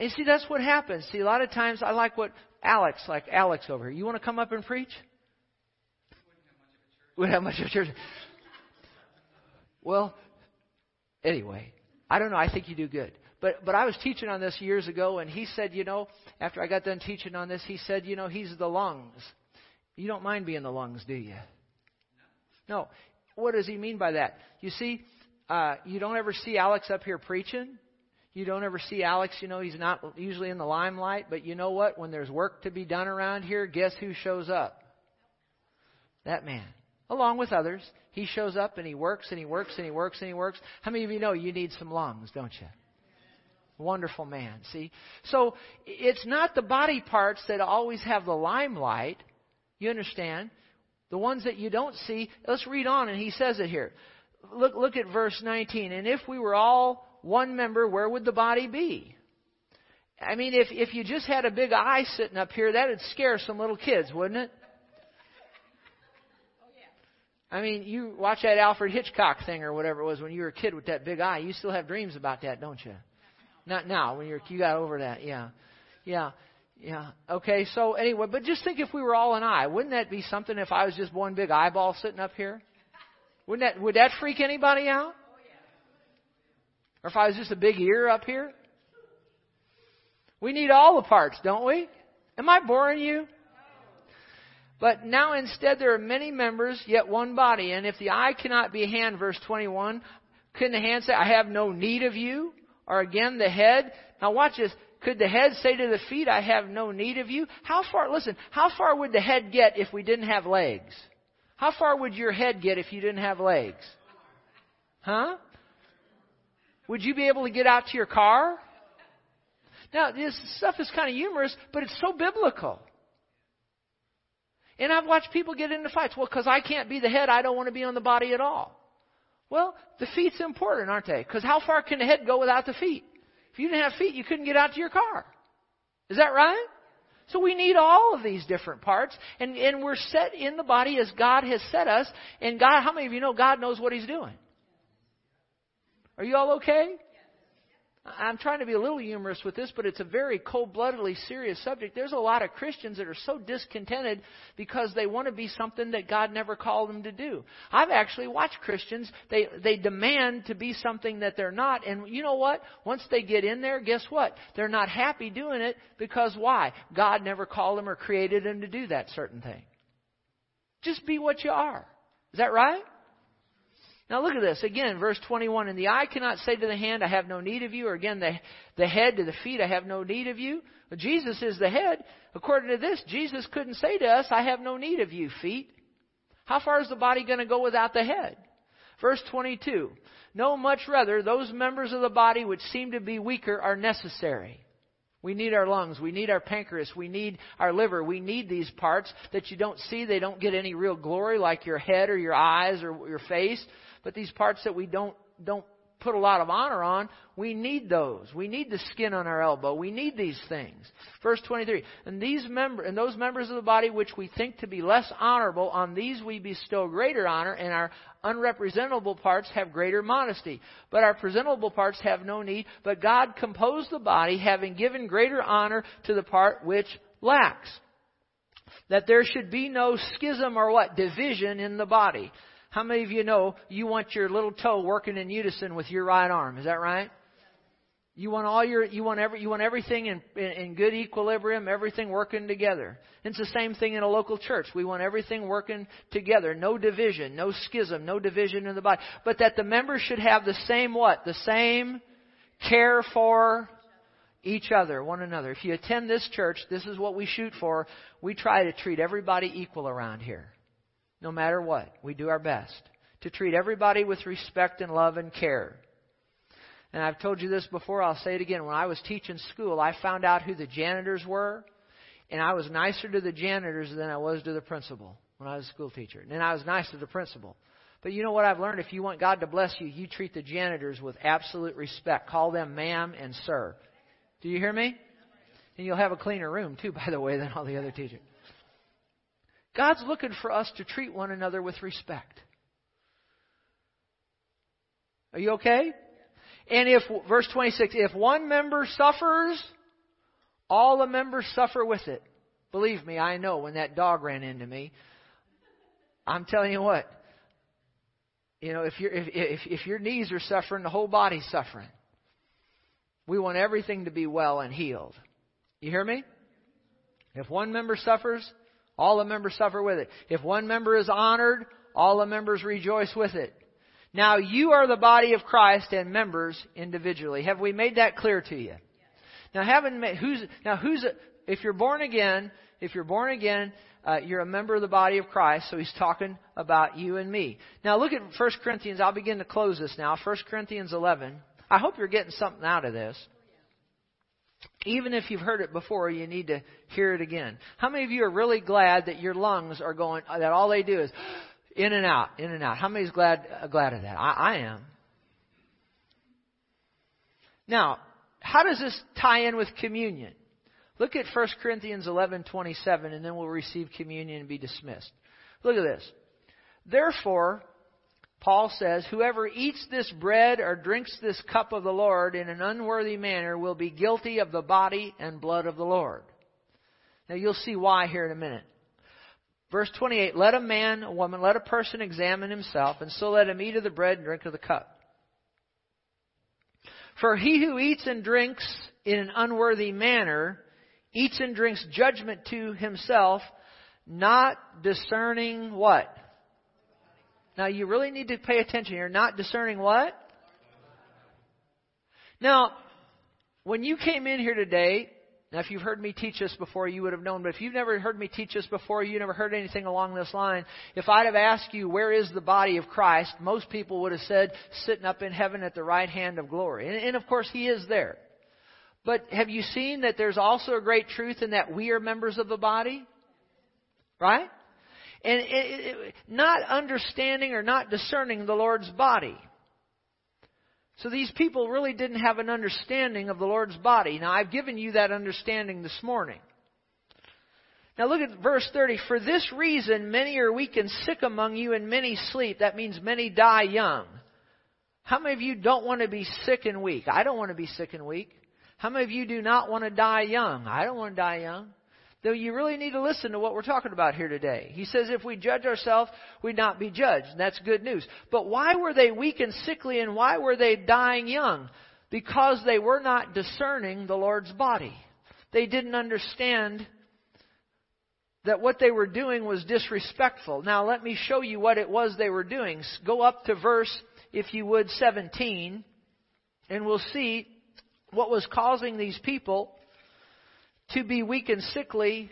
And see, that's what happens. See, a lot of times I like what Alex, like Alex over here. You want to come up and preach? We have much of a church. Well, anyway, I don't know. I think you do good. But but I was teaching on this years ago, and he said, you know, after I got done teaching on this, he said, you know, he's the lungs. You don't mind being the lungs, do you? No. What does he mean by that? You see, uh, you don't ever see Alex up here preaching. You don't ever see Alex, you know, he's not usually in the limelight, but you know what? When there's work to be done around here, guess who shows up? That man. Along with others. He shows up and he works and he works and he works and he works. How many of you know you need some lungs, don't you? Wonderful man. See? So it's not the body parts that always have the limelight. You understand? The ones that you don't see. Let's read on, and he says it here. Look, look at verse 19. And if we were all one member, where would the body be? I mean, if, if you just had a big eye sitting up here, that'd scare some little kids, wouldn't it? I mean, you watch that Alfred Hitchcock thing or whatever it was when you were a kid with that big eye. You still have dreams about that, don't you? Not now. When you're you got over that, yeah, yeah. Yeah. Okay. So anyway, but just think if we were all an eye, wouldn't that be something? If I was just one big eyeball sitting up here, wouldn't that would that freak anybody out? Or if I was just a big ear up here? We need all the parts, don't we? Am I boring you? But now instead there are many members, yet one body. And if the eye cannot be a hand, verse 21, couldn't the hand say, I have no need of you? Or again, the head. Now watch this. Could the head say to the feet, I have no need of you? How far, listen, how far would the head get if we didn't have legs? How far would your head get if you didn't have legs? Huh? Would you be able to get out to your car? Now, this stuff is kind of humorous, but it's so biblical. And I've watched people get into fights. Well, because I can't be the head, I don't want to be on the body at all. Well, the feet's important, aren't they? Because how far can the head go without the feet? If you didn't have feet, you couldn't get out to your car. Is that right? So we need all of these different parts, and, and we're set in the body as God has set us. And God, how many of you know God knows what He's doing? Are you all okay? I'm trying to be a little humorous with this, but it's a very cold-bloodedly serious subject. There's a lot of Christians that are so discontented because they want to be something that God never called them to do. I've actually watched Christians, they, they demand to be something that they're not, and you know what? Once they get in there, guess what? They're not happy doing it because why? God never called them or created them to do that certain thing. Just be what you are. Is that right? Now look at this. Again, verse 21. And the eye cannot say to the hand, I have no need of you. Or again, the, the head to the feet, I have no need of you. But Jesus is the head. According to this, Jesus couldn't say to us, I have no need of you, feet. How far is the body going to go without the head? Verse 22. No, much rather, those members of the body which seem to be weaker are necessary. We need our lungs. We need our pancreas. We need our liver. We need these parts that you don't see. They don't get any real glory like your head or your eyes or your face. But these parts that we don't, don't put a lot of honor on, we need those. We need the skin on our elbow. We need these things. Verse 23. And these member, and those members of the body which we think to be less honorable, on these we bestow greater honor, and our unrepresentable parts have greater modesty. But our presentable parts have no need. But God composed the body, having given greater honor to the part which lacks. That there should be no schism or what? Division in the body. How many of you know you want your little toe working in unison with your right arm? Is that right? You want all your, you want every, you want everything in, in, in good equilibrium, everything working together. It's the same thing in a local church. We want everything working together. No division, no schism, no division in the body. But that the members should have the same what? The same care for each other, one another. If you attend this church, this is what we shoot for. We try to treat everybody equal around here no matter what. We do our best to treat everybody with respect and love and care. And I've told you this before, I'll say it again. When I was teaching school, I found out who the janitors were, and I was nicer to the janitors than I was to the principal when I was a school teacher. And I was nice to the principal. But you know what I've learned? If you want God to bless you, you treat the janitors with absolute respect. Call them ma'am and sir. Do you hear me? And you'll have a cleaner room, too, by the way, than all the other teachers. God's looking for us to treat one another with respect. Are you okay? And if, verse 26, if one member suffers, all the members suffer with it. Believe me, I know when that dog ran into me. I'm telling you what. You know, if, you if, if, if your knees are suffering, the whole body's suffering. We want everything to be well and healed. You hear me? If one member suffers, all the members suffer with it. If one member is honored, all the members rejoice with it. Now you are the body of Christ and members individually. Have we made that clear to you? Now haven't made, who's, now who's, if you're born again, if you're born again, uh, you're a member of the body of Christ, so he's talking about you and me. Now look at 1 Corinthians, I'll begin to close this now, 1 Corinthians 11. I hope you're getting something out of this. Even if you've heard it before, you need to hear it again. How many of you are really glad that your lungs are going, that all they do is in and out, in and out? How many is glad, uh, glad of that? I, I am. Now, how does this tie in with communion? Look at 1 Corinthians 11:27 and then we'll receive communion and be dismissed. Look at this. Therefore, Paul says, Whoever eats this bread or drinks this cup of the Lord in an unworthy manner will be guilty of the body and blood of the Lord. Now you'll see why here in a minute. Verse 28, let a man, a woman, let a person examine himself, and so let him eat of the bread and drink of the cup. For he who eats and drinks in an unworthy manner eats and drinks judgment to himself, not discerning what? Now you really need to pay attention You're Not discerning what? Now, when you came in here today, now if you've heard me teach this before, you would have known, but if you've never heard me teach this before, you never heard anything along this line, if I'd have asked you, where is the body of Christ, most people would have said, sitting up in heaven at the right hand of glory. And, and of course, He is there. But have you seen that there's also a great truth in that we are members of the body? Right? And it, it, not understanding or not discerning the Lord's body. So these people really didn't have an understanding of the Lord's body. Now I've given you that understanding this morning. Now look at verse 30. For this reason many are weak and sick among you and many sleep. That means many die young. How many of you don't want to be sick and weak? I don't want to be sick and weak. How many of you do not want to die young? I don't want to die young. Though you really need to listen to what we're talking about here today. He says if we judge ourselves, we'd not be judged. And that's good news. But why were they weak and sickly and why were they dying young? Because they were not discerning the Lord's body. They didn't understand that what they were doing was disrespectful. Now let me show you what it was they were doing. Go up to verse, if you would, 17, and we'll see what was causing these people to be weak and sickly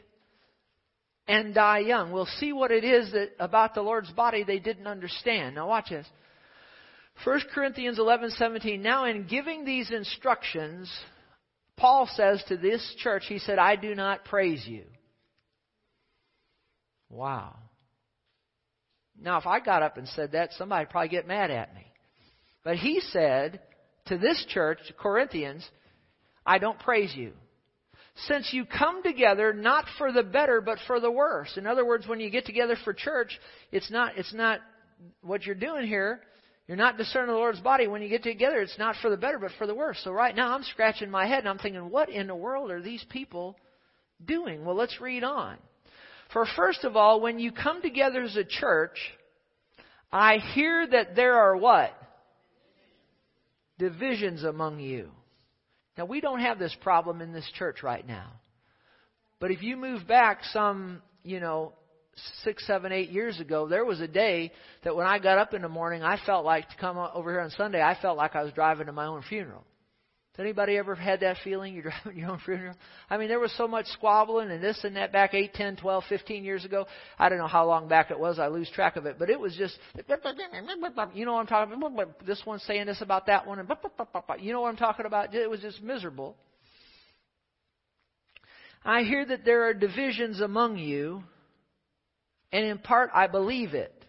and die young. We'll see what it is that about the Lord's body they didn't understand. Now watch this. 1 Corinthians 11:17 Now in giving these instructions Paul says to this church he said I do not praise you. Wow. Now if I got up and said that somebody'd probably get mad at me. But he said to this church, Corinthians, I don't praise you. Since you come together not for the better, but for the worse. In other words, when you get together for church, it's not, it's not what you're doing here. You're not discerning the Lord's body. When you get together, it's not for the better, but for the worse. So right now, I'm scratching my head and I'm thinking, what in the world are these people doing? Well, let's read on. For first of all, when you come together as a church, I hear that there are what? Divisions among you. Now, we don't have this problem in this church right now. But if you move back some, you know, six, seven, eight years ago, there was a day that when I got up in the morning, I felt like to come over here on Sunday, I felt like I was driving to my own funeral. Has anybody ever had that feeling? You're driving your own funeral? I mean, there was so much squabbling and this and that back 8, 10, 12, 15 years ago. I don't know how long back it was. I lose track of it. But it was just, you know what I'm talking about? This one's saying this about that one. And you know what I'm talking about? It was just miserable. I hear that there are divisions among you, and in part I believe it.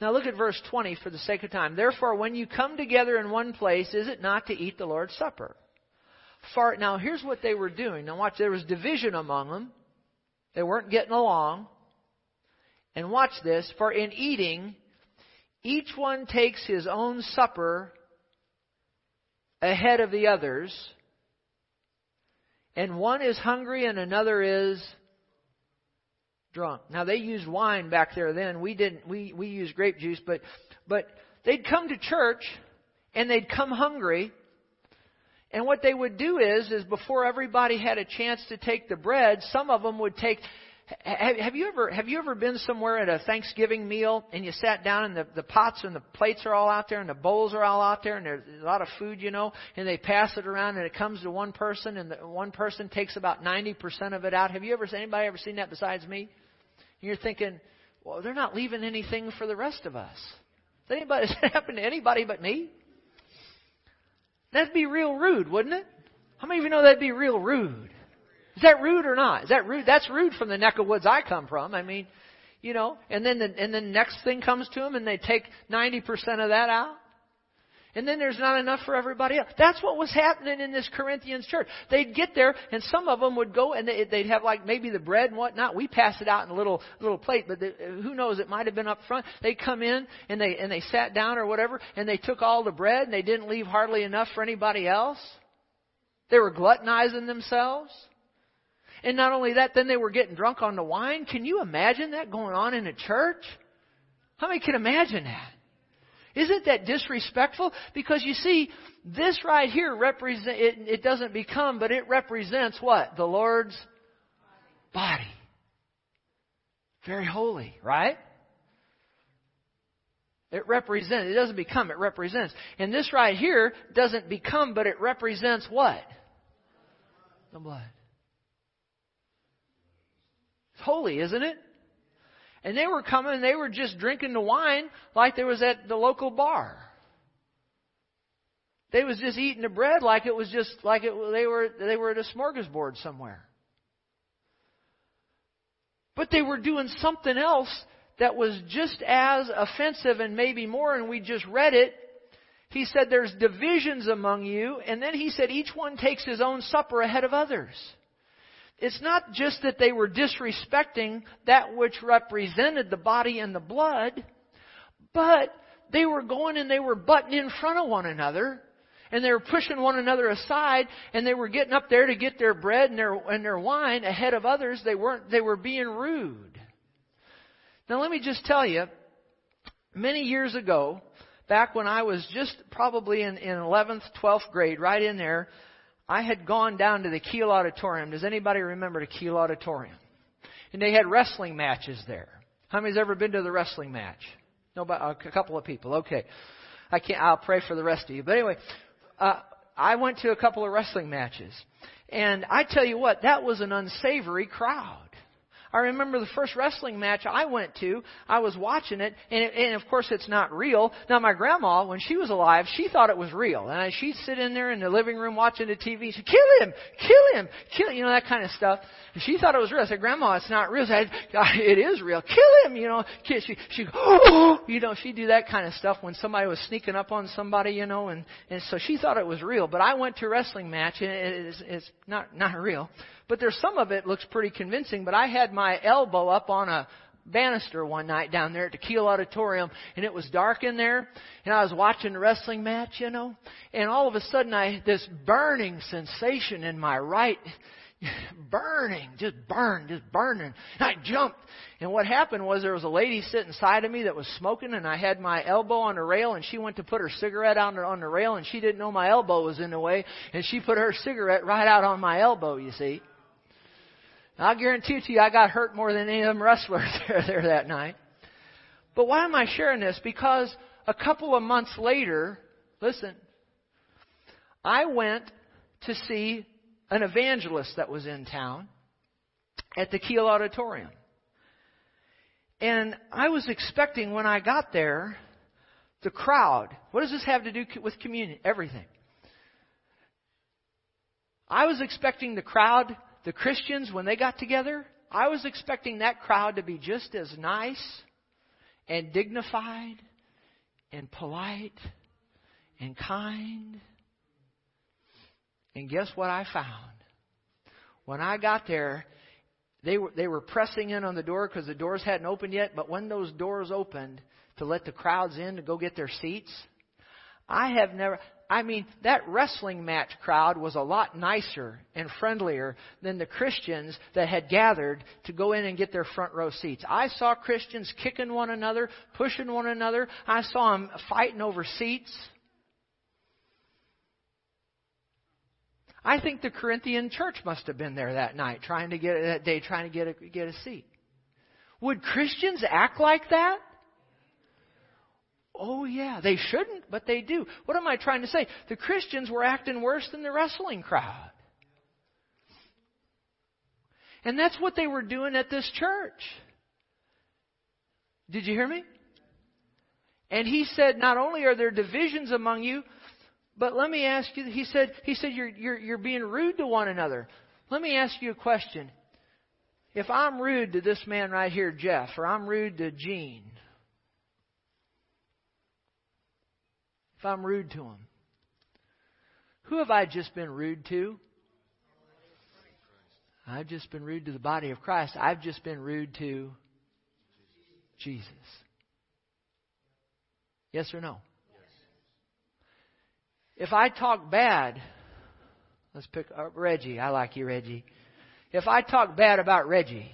Now look at verse 20 for the sake of time. Therefore, when you come together in one place, is it not to eat the Lord's Supper? For, now here's what they were doing. Now watch, there was division among them. They weren't getting along. And watch this. For in eating, each one takes his own supper ahead of the others. And one is hungry and another is drunk. Now they used wine back there then. We didn't. We we used grape juice, but but they'd come to church and they'd come hungry. And what they would do is is before everybody had a chance to take the bread, some of them would take have, you ever have you ever been somewhere at a Thanksgiving meal and you sat down and the, the pots and the plates are all out there and the bowls are all out there and there's a lot of food, you know, and they pass it around and it comes to one person and the, one person takes about ninety percent of it out. Have you ever anybody ever seen that besides me? You're thinking, well, they're not leaving anything for the rest of us. Does anybody does that happen to anybody but me? That'd be real rude, wouldn't it? How many of you know that'd be real rude? Is that rude or not? Is that rude? That's rude from the neck of woods I come from. I mean, you know, and then the, and then the next thing comes to them and they take 90% of that out. And then there's not enough for everybody else. That's what was happening in this Corinthians church. They'd get there, and some of them would go, and they'd have like maybe the bread and whatnot. We pass it out in a little little plate, but the, who knows? It might have been up front. They come in and they and they sat down or whatever, and they took all the bread, and they didn't leave hardly enough for anybody else. They were gluttonizing themselves. And not only that, then they were getting drunk on the wine. Can you imagine that going on in a church? How many can imagine that? Isn't that disrespectful? Because you see, this right here represent it, it doesn't become, but it represents what? The Lord's body. Very holy, right? It represents. It doesn't become, it represents. And this right here doesn't become, but it represents what? The blood. It's holy, isn't it? And they were coming, and they were just drinking the wine like there was at the local bar. They was just eating the bread like it was just like it, they were they were at a smorgasbord somewhere. But they were doing something else that was just as offensive and maybe more, and we just read it. He said, There's divisions among you, and then he said, Each one takes his own supper ahead of others. It's not just that they were disrespecting that which represented the body and the blood, but they were going and they were butting in front of one another and they were pushing one another aside and they were getting up there to get their bread and their and their wine ahead of others. They weren't they were being rude. Now let me just tell you many years ago back when i was just probably in, in 11th 12th grade right in there I had gone down to the Kiel Auditorium. Does anybody remember the Kiel Auditorium? And they had wrestling matches there. How many's ever been to the wrestling match? Nobody, a couple of people. Okay. I can't, I'll pray for the rest of you. But anyway, uh, I went to a couple of wrestling matches. And I tell you what, that was an unsavory crowd. I remember the first wrestling match I went to. I was watching it, and, it, and of course it's not real. Now my grandma, when she was alive, she thought it was real, and she'd sit in there in the living room watching the TV. She'd kill him, kill him, kill, you know that kind of stuff. And she thought it was real. I said, Grandma, it's not real. I said, it is real. Kill him, you know. She, she, oh, you know, she'd do that kind of stuff when somebody was sneaking up on somebody, you know, and and so she thought it was real. But I went to a wrestling match, and it is, it's not not real. But there's some of it looks pretty convincing. But I had my elbow up on a banister one night down there at the Kiel Auditorium, and it was dark in there, and I was watching the wrestling match, you know, and all of a sudden I this burning sensation in my right burning, just burned, just burning. And I jumped. And what happened was there was a lady sitting side of me that was smoking, and I had my elbow on the rail, and she went to put her cigarette on on the rail, and she didn't know my elbow was in the way, and she put her cigarette right out on my elbow, you see. I'll guarantee to you, I got hurt more than any of them wrestlers there, there that night. But why am I sharing this? Because a couple of months later, listen, I went to see an evangelist that was in town at the Kiel Auditorium. And I was expecting when I got there, the crowd. What does this have to do with communion? Everything. I was expecting the crowd the Christians, when they got together, I was expecting that crowd to be just as nice and dignified and polite and kind. And guess what I found? When I got there, they were, they were pressing in on the door because the doors hadn't opened yet. But when those doors opened to let the crowds in to go get their seats, I have never, I mean, that wrestling match crowd was a lot nicer and friendlier than the Christians that had gathered to go in and get their front row seats. I saw Christians kicking one another, pushing one another. I saw them fighting over seats. I think the Corinthian church must have been there that night, trying to get that day, trying to get a, get a seat. Would Christians act like that? Oh, yeah, they shouldn't, but they do. What am I trying to say? The Christians were acting worse than the wrestling crowd. And that's what they were doing at this church. Did you hear me? And he said, not only are there divisions among you, but let me ask you, he said, he said you're, you're, you're being rude to one another. Let me ask you a question. If I'm rude to this man right here, Jeff, or I'm rude to Gene, if I'm rude to them? Who have I just been rude to? I've just been rude to the body of Christ. I've just been rude to Jesus. Yes or no? If I talk bad, let's pick up Reggie. I like you, Reggie. If I talk bad about Reggie,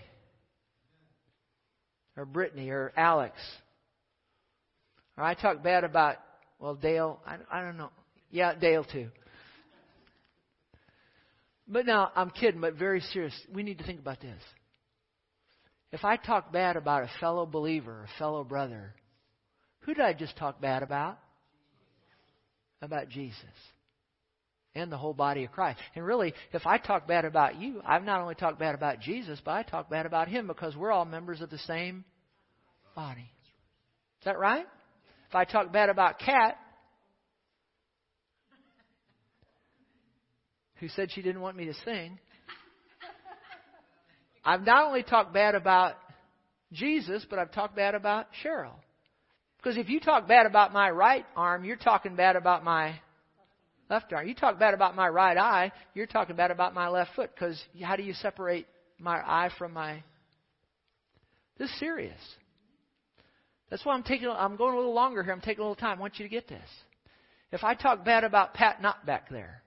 or Brittany, or Alex, or I talk bad about, well, Dale, I, I don't know. Yeah, Dale too. But now, I'm kidding, but very serious. We need to think about this. If I talk bad about a fellow believer, a fellow brother, who did I just talk bad about? About Jesus and the whole body of Christ. And really, if I talk bad about you, I've not only talked bad about Jesus, but I talk bad about him because we're all members of the same body. Is that right? I talk bad about Kat, who said she didn't want me to sing, I've not only talked bad about Jesus, but I've talked bad about Cheryl. Because if you talk bad about my right arm, you're talking bad about my left arm. You talk bad about my right eye, you're talking bad about my left foot. Because how do you separate my eye from my. This is serious. That's why I'm taking. I'm going a little longer here. I'm taking a little time. I want you to get this. If I talk bad about Pat not back there,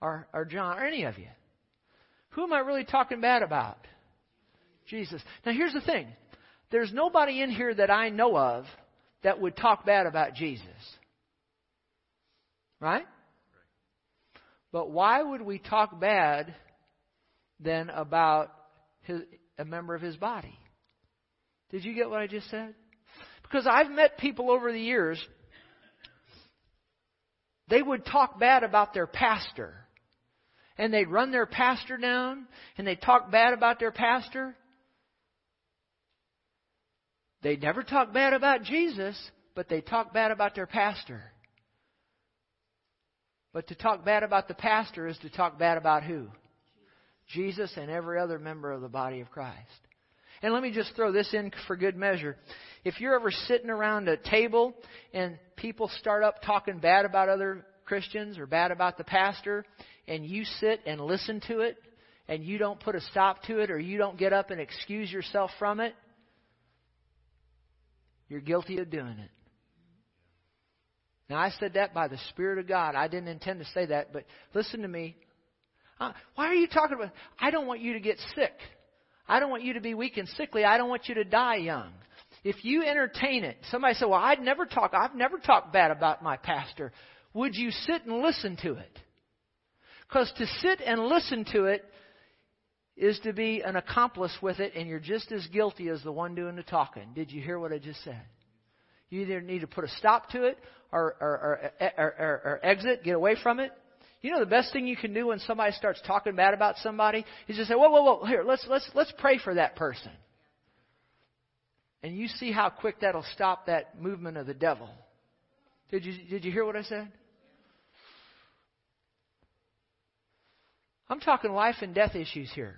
or or John, or any of you, who am I really talking bad about? Jesus. Now here's the thing. There's nobody in here that I know of that would talk bad about Jesus. Right? But why would we talk bad then about his, a member of his body? Did you get what I just said? Because I've met people over the years, they would talk bad about their pastor. And they'd run their pastor down, and they'd talk bad about their pastor. They'd never talk bad about Jesus, but they talk bad about their pastor. But to talk bad about the pastor is to talk bad about who? Jesus and every other member of the body of Christ. And let me just throw this in for good measure. If you're ever sitting around a table and people start up talking bad about other Christians or bad about the pastor, and you sit and listen to it, and you don't put a stop to it, or you don't get up and excuse yourself from it, you're guilty of doing it. Now, I said that by the Spirit of God. I didn't intend to say that, but listen to me. Uh, why are you talking about? I don't want you to get sick. I don't want you to be weak and sickly. I don't want you to die young. If you entertain it, somebody said, "Well, I'd never talk. I've never talked bad about my pastor." Would you sit and listen to it? Because to sit and listen to it is to be an accomplice with it, and you're just as guilty as the one doing the talking. Did you hear what I just said? You either need to put a stop to it or, or, or, or, exit, get away from it. You know the best thing you can do when somebody starts talking bad about somebody is just say, "Whoa, whoa, whoa! Here, let's let's let's pray for that person." And you see how quick that'll stop that movement of the devil. Did you did you hear what I said? I'm talking life and death issues here.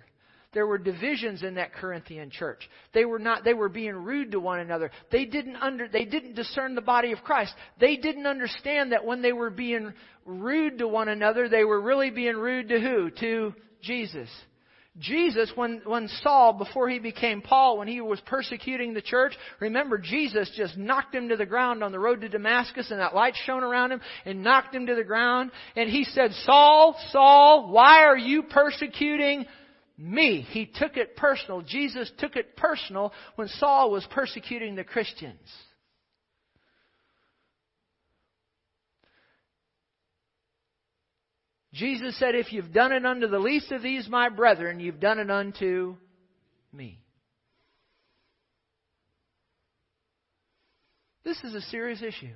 There were divisions in that Corinthian church. They were not they were being rude to one another. They didn't under they didn't discern the body of Christ. They didn't understand that when they were being rude to one another, they were really being rude to who? To Jesus. Jesus, when, when Saul, before he became Paul, when he was persecuting the church, remember Jesus just knocked him to the ground on the road to Damascus and that light shone around him and knocked him to the ground. And he said, Saul, Saul, why are you persecuting me. He took it personal. Jesus took it personal when Saul was persecuting the Christians. Jesus said, If you've done it unto the least of these, my brethren, you've done it unto me. This is a serious issue.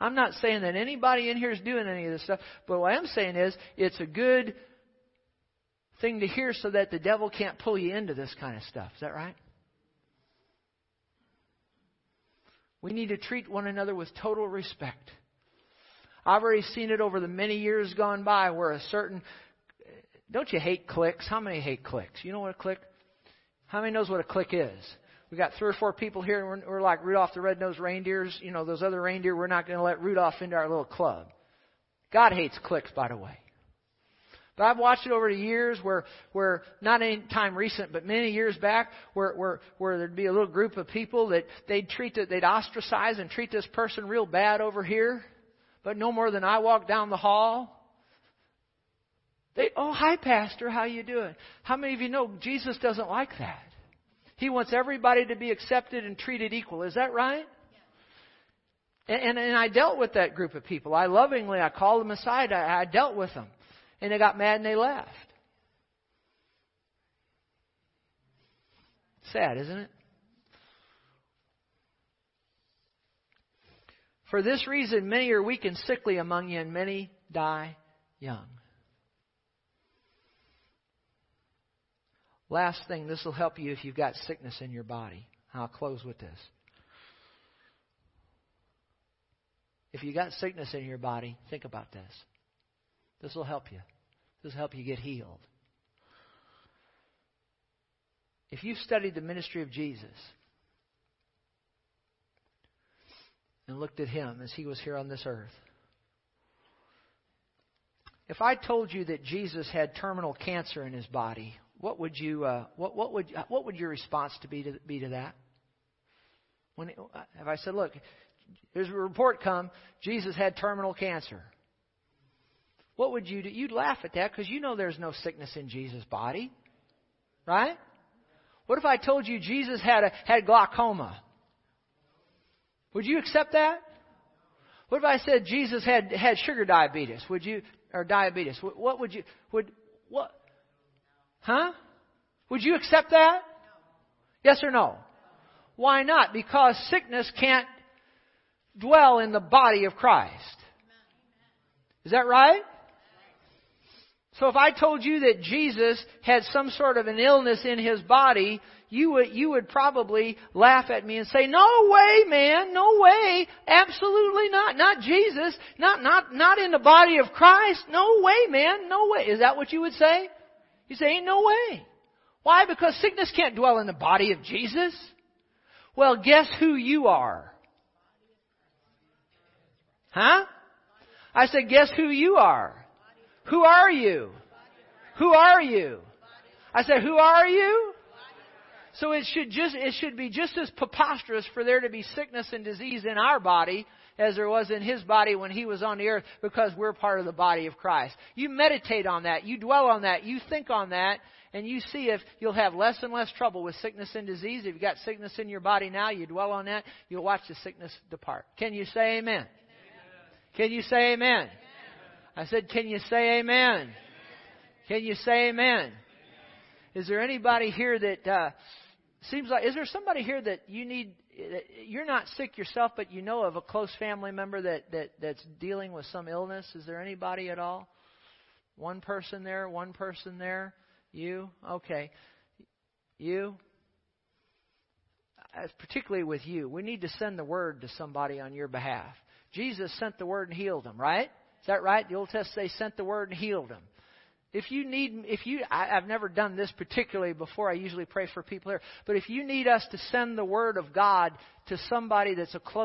I'm not saying that anybody in here is doing any of this stuff, but what I'm saying is it's a good thing to hear so that the devil can't pull you into this kind of stuff. Is that right? We need to treat one another with total respect. I've already seen it over the many years gone by where a certain. Don't you hate clicks? How many hate clicks? You know what a click? How many knows what a click is? We got three or four people here, and we're, we're like Rudolph the Red-Nosed Reindeers. You know, those other reindeer, we're not going to let Rudolph into our little club. God hates clicks, by the way. But I've watched it over the years where, where not any time recent, but many years back, where, where, where there'd be a little group of people that they'd treat, it, they'd ostracize and treat this person real bad over here. But no more than I walk down the hall, They, oh, hi, Pastor. How you doing? How many of you know Jesus doesn't like that? He wants everybody to be accepted and treated equal. Is that right? And, and, and I dealt with that group of people. I lovingly, I called them aside. I, I dealt with them. And they got mad and they left. Sad, isn't it? For this reason, many are weak and sickly among you, and many die young. Last thing, this will help you if you've got sickness in your body. I'll close with this. If you've got sickness in your body, think about this. This will help you. This will help you get healed. If you've studied the ministry of Jesus and looked at him as he was here on this earth, if I told you that Jesus had terminal cancer in his body, what would you uh, what what would what would your response to be to be to that? When if I said, look, there's a report come, Jesus had terminal cancer. What would you do? You'd laugh at that because you know there's no sickness in Jesus' body, right? What if I told you Jesus had a, had glaucoma? Would you accept that? What if I said Jesus had had sugar diabetes? Would you or diabetes? What, what would you would what? Huh? Would you accept that? Yes or no? Why not? Because sickness can't dwell in the body of Christ. Is that right? So if I told you that Jesus had some sort of an illness in his body, you would, you would probably laugh at me and say, no way, man, no way, absolutely not, not Jesus, not, not, not in the body of Christ, no way, man, no way. Is that what you would say? You say, ain't no way. Why? Because sickness can't dwell in the body of Jesus. Well, guess who you are? Huh? I said, guess who you are? Who are you? Who are you? I said, who are you? So it should just, it should be just as preposterous for there to be sickness and disease in our body as there was in his body when he was on the earth because we're part of the body of Christ. You meditate on that. You dwell on that. You think on that. And you see if you'll have less and less trouble with sickness and disease. If you've got sickness in your body now, you dwell on that, you'll watch the sickness depart. Can you say amen? amen. Can you say amen? amen? I said, can you say amen? amen. Can you say amen? Is there anybody here that uh, seems like? Is there somebody here that you need? You're not sick yourself, but you know of a close family member that that that's dealing with some illness. Is there anybody at all? One person there. One person there. You okay? You. As particularly with you, we need to send the word to somebody on your behalf. Jesus sent the word and healed them, right? Is that right? The Old Testament they sent the word and healed them. If you need, if you, I, I've never done this particularly before. I usually pray for people here. But if you need us to send the word of God to somebody that's a close